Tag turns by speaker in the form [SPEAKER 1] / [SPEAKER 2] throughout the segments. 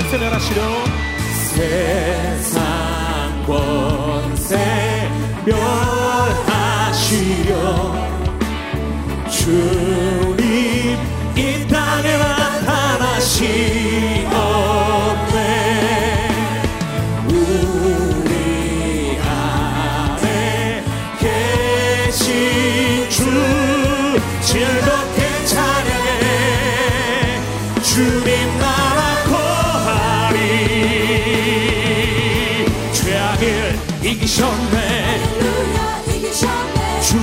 [SPEAKER 1] 선포합시다 세상 권세 멸하시려
[SPEAKER 2] 세상 권세 멸하시려 주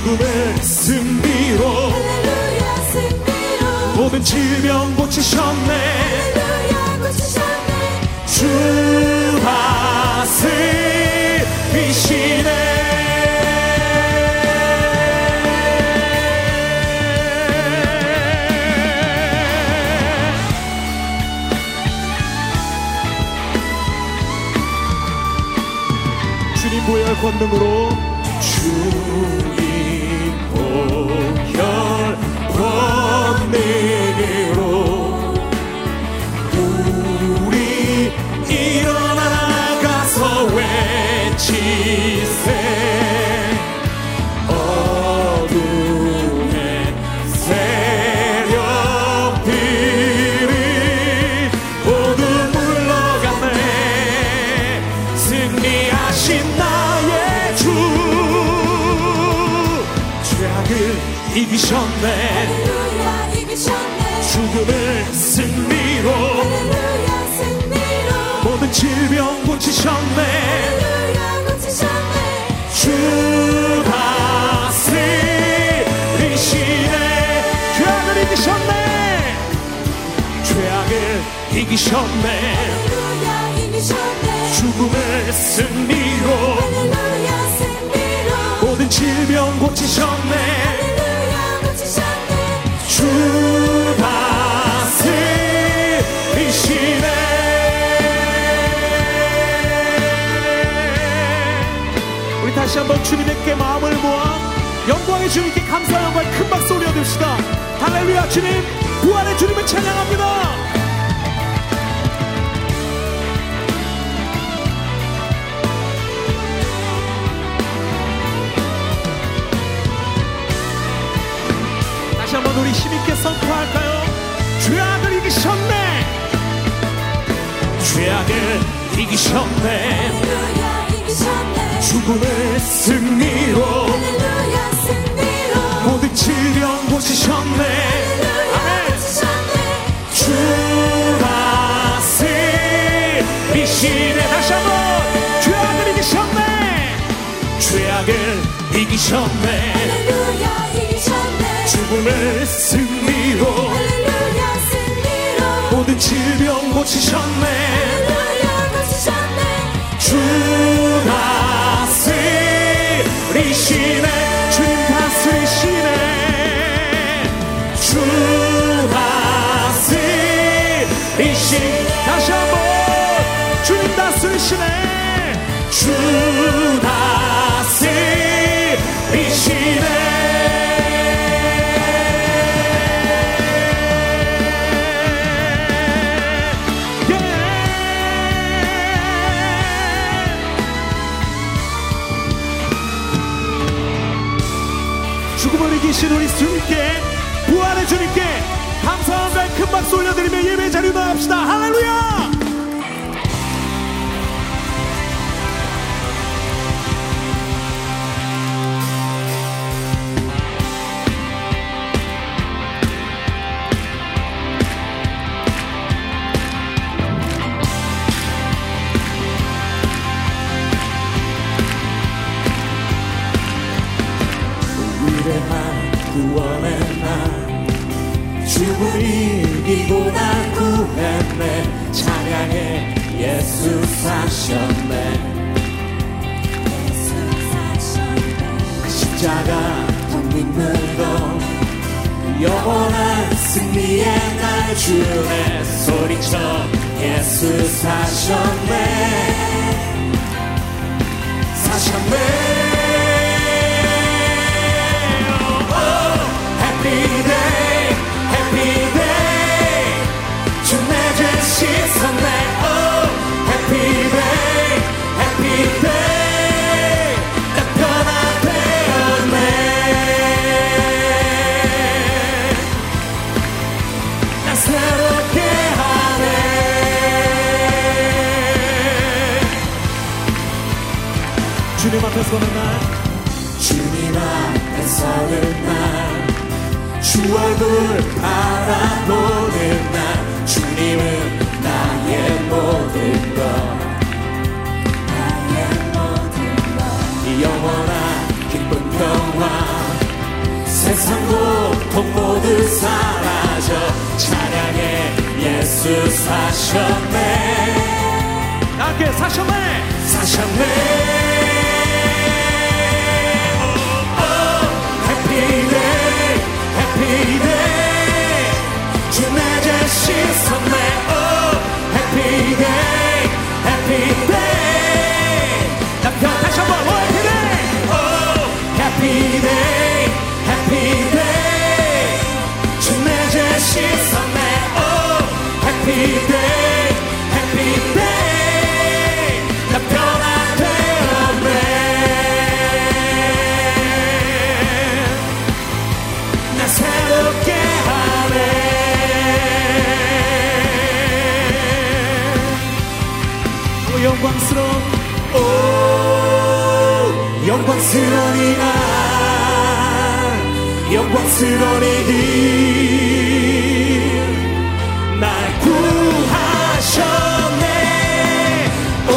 [SPEAKER 2] 죽음을 승리로. 모든 질병 고치셨네. 주 다스리시네
[SPEAKER 1] 주님 보혈 권능으로
[SPEAKER 2] 주님. 보 혈 권능으 이기셨네. 죽음을 승리로. 모든 질병 고치셨네. 주 다스리시네. 죄악을 이기셨네. 죄악을 이기셨네. 죽음을 승리로. 모든 질병 고치셨네
[SPEAKER 1] 한번 주님께 마음을 모아 영광의 주님께 감사 영광의 큰 박수 올려드립시다. 할렐루야 주님. 부활의 주님을 찬양합니다. 다시 한번 우리 힘있게 선포할까요? 죄악을 이기셨네.
[SPEAKER 2] 죄악을 이기셨네 죽음을 승리로.
[SPEAKER 3] 할렐루야 승리로.
[SPEAKER 2] 모든 질병 고치셨네.
[SPEAKER 3] 할렐루야 고치셨네.
[SPEAKER 2] 주 다스리시네 다시 한번 죄악을 이기셨네. 죄악을 이기셨네.
[SPEAKER 3] 할렐루야 이기셨네.
[SPEAKER 2] 죽음을 승리로.
[SPEAKER 3] 할렐루야 승리로.
[SPEAKER 2] 모든 질병 고치셨네.
[SPEAKER 3] 할렐루야 고치셨네.
[SPEAKER 2] 주 다스리시네 다시
[SPEAKER 1] 한번 주님 다스리시네
[SPEAKER 2] 주 다스리시네
[SPEAKER 1] 예. 죽음을 이기신 우리 주님께 부활의 주님께 감사함과 큰 박수 올려드리며 예배 자리 나갑시다. 할렐루야!
[SPEAKER 2] 구원의 날 죽음 이기고 날 구했네 찬양해 예수 사셨네 그 십자가 더 믿는 것 영원한 승리의 날 주네 소리쳐 예수 사셨네 사셨네 Happy day, happy day
[SPEAKER 1] 주님 앞에 서는 날.
[SPEAKER 2] 주님 앞에 서는 날 주 얼굴 바라보는 날. 주님은 나의 모든 것.
[SPEAKER 3] 나의 모든 것.
[SPEAKER 2] 영원한 기쁜 평화. 세상 고통 모두 사라져 찬양해 예수 사셨네.
[SPEAKER 1] 나게 사셨네.
[SPEAKER 2] 사셨네
[SPEAKER 1] 영광스러운
[SPEAKER 2] 오 영광스러니라 영 광스러니 날 구하셨네. 오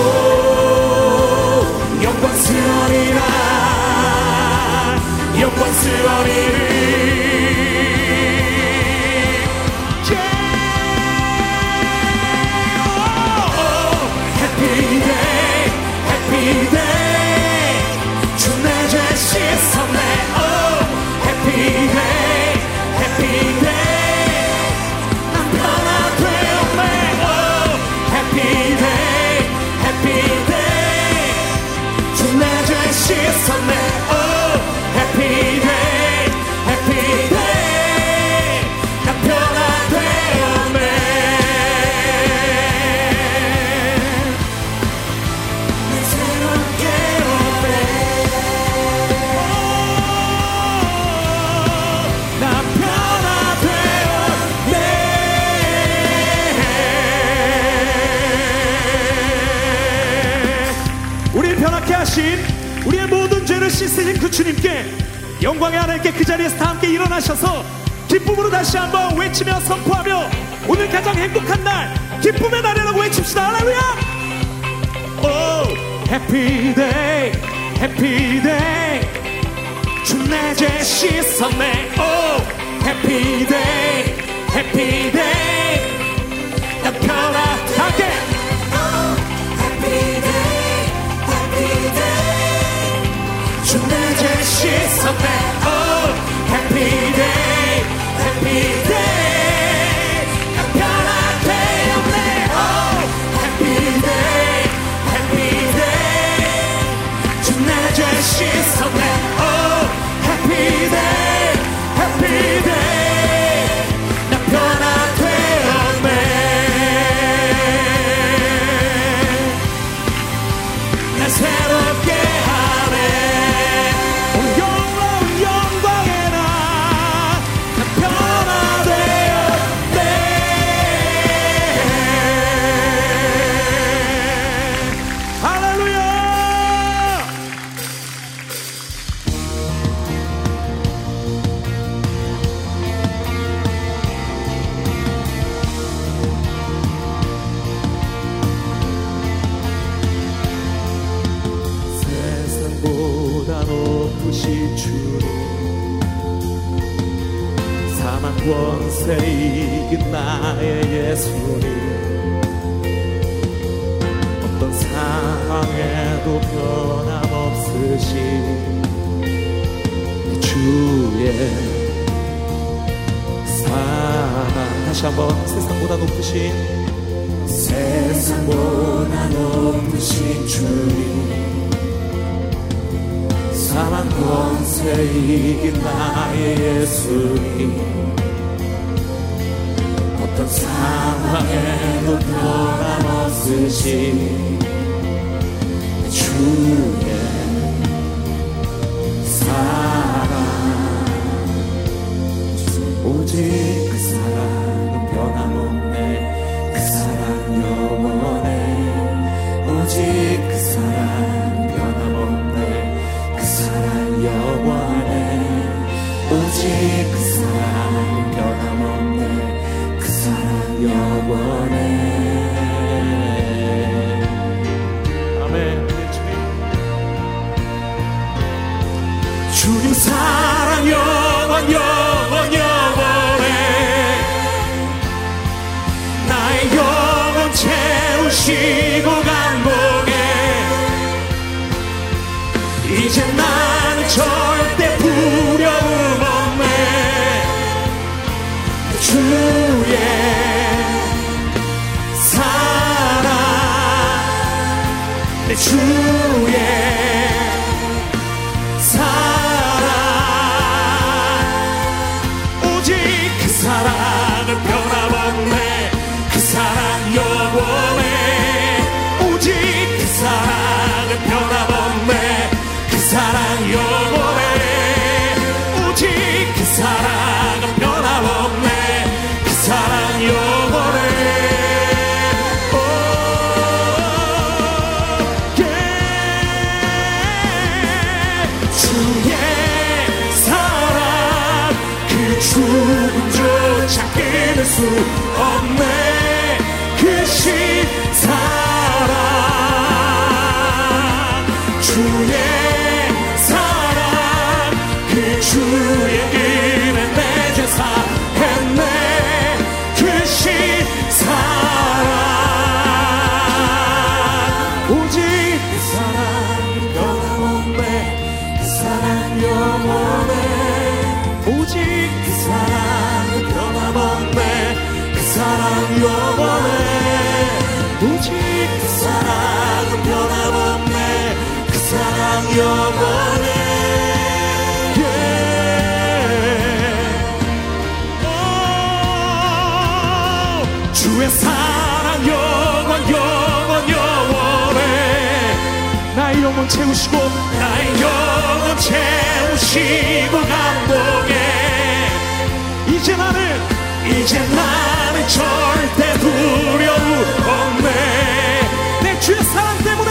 [SPEAKER 2] 영광스러니라. 영광스러니
[SPEAKER 1] 하신 우리의 모든 죄를 씻으신 그 주님께 영광의 하나님께 그 자리에서 다 함께 일어나셔서 기쁨으로 다시 한번 외치며 선포하며 오늘 가장 행복한 날 기쁨의 날이라고 외칩시다. 할렐루야! Oh happy day happy day
[SPEAKER 2] 주 내 죄 씻었네. Oh happy day happy day 나 변화하게 주내죄 씻었
[SPEAKER 1] 세상보다 높으신 주님. 사망 권세 이긴 나의 예수님. 어떤 상황에도 변함없으신 주의 사랑.
[SPEAKER 2] 오직 주의 사랑 영원 영원 영원해.
[SPEAKER 1] 나의 영혼 채우시고
[SPEAKER 2] 나의 영혼 채우시고 감동해.
[SPEAKER 1] 이제 나는
[SPEAKER 2] 이제 나는 절대 두려움 없네.
[SPEAKER 1] 내 주의 사랑 때문에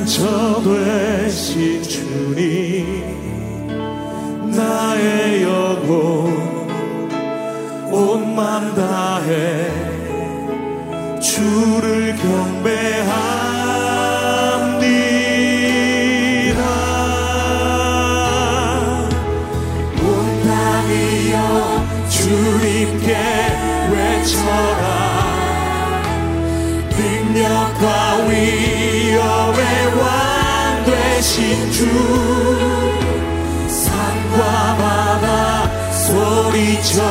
[SPEAKER 2] 상처 되신 주님 나의 영혼 온맘 다해 주 되신 주 산과 바다 소리쳐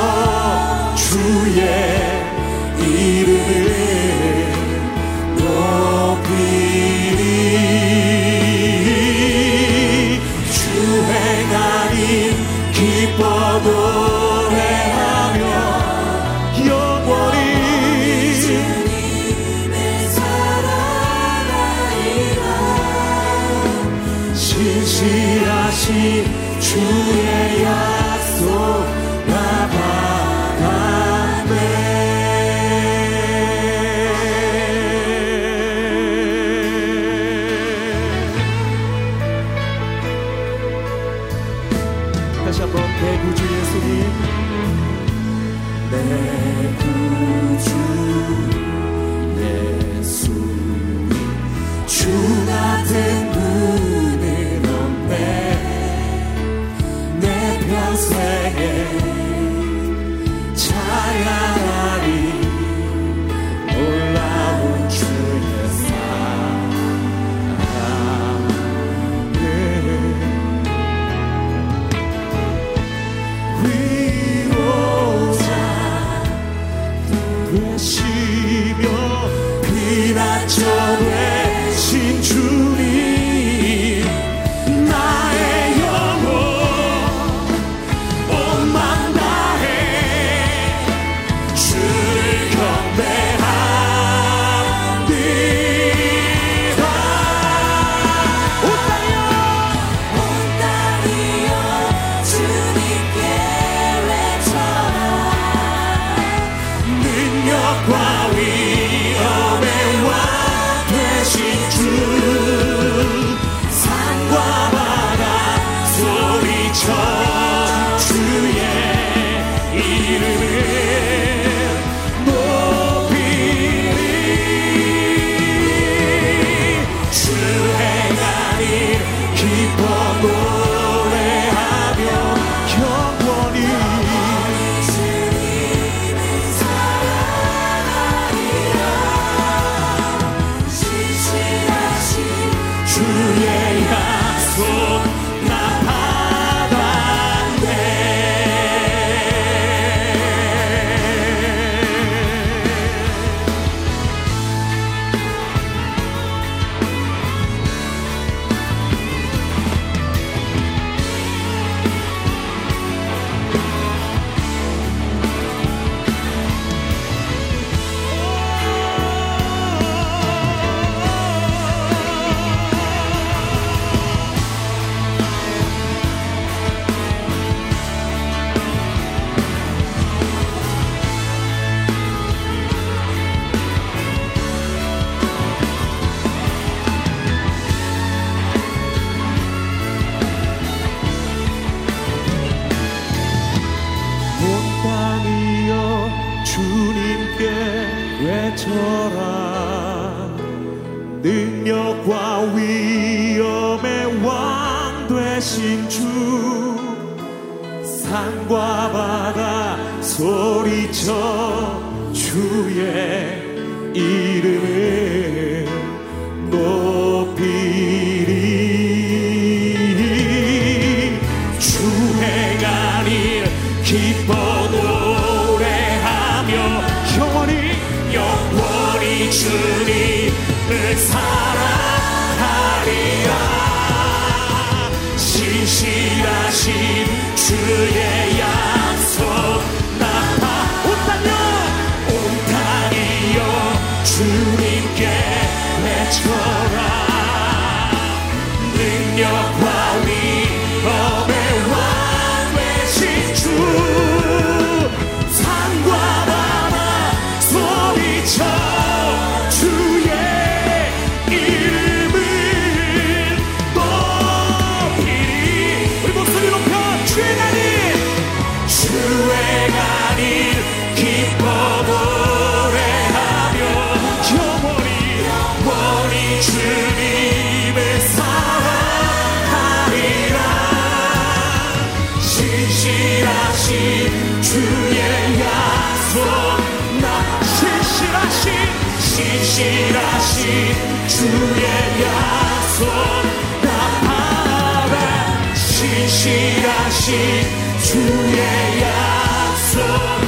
[SPEAKER 2] 주의 외쳐라. 능력과 위엄의 왕 되신 주. 산과 바다 소리쳐 주의 이름을 높 신실하신 주의 양. 주의 약속 나 바라 신실하신 주의 약속.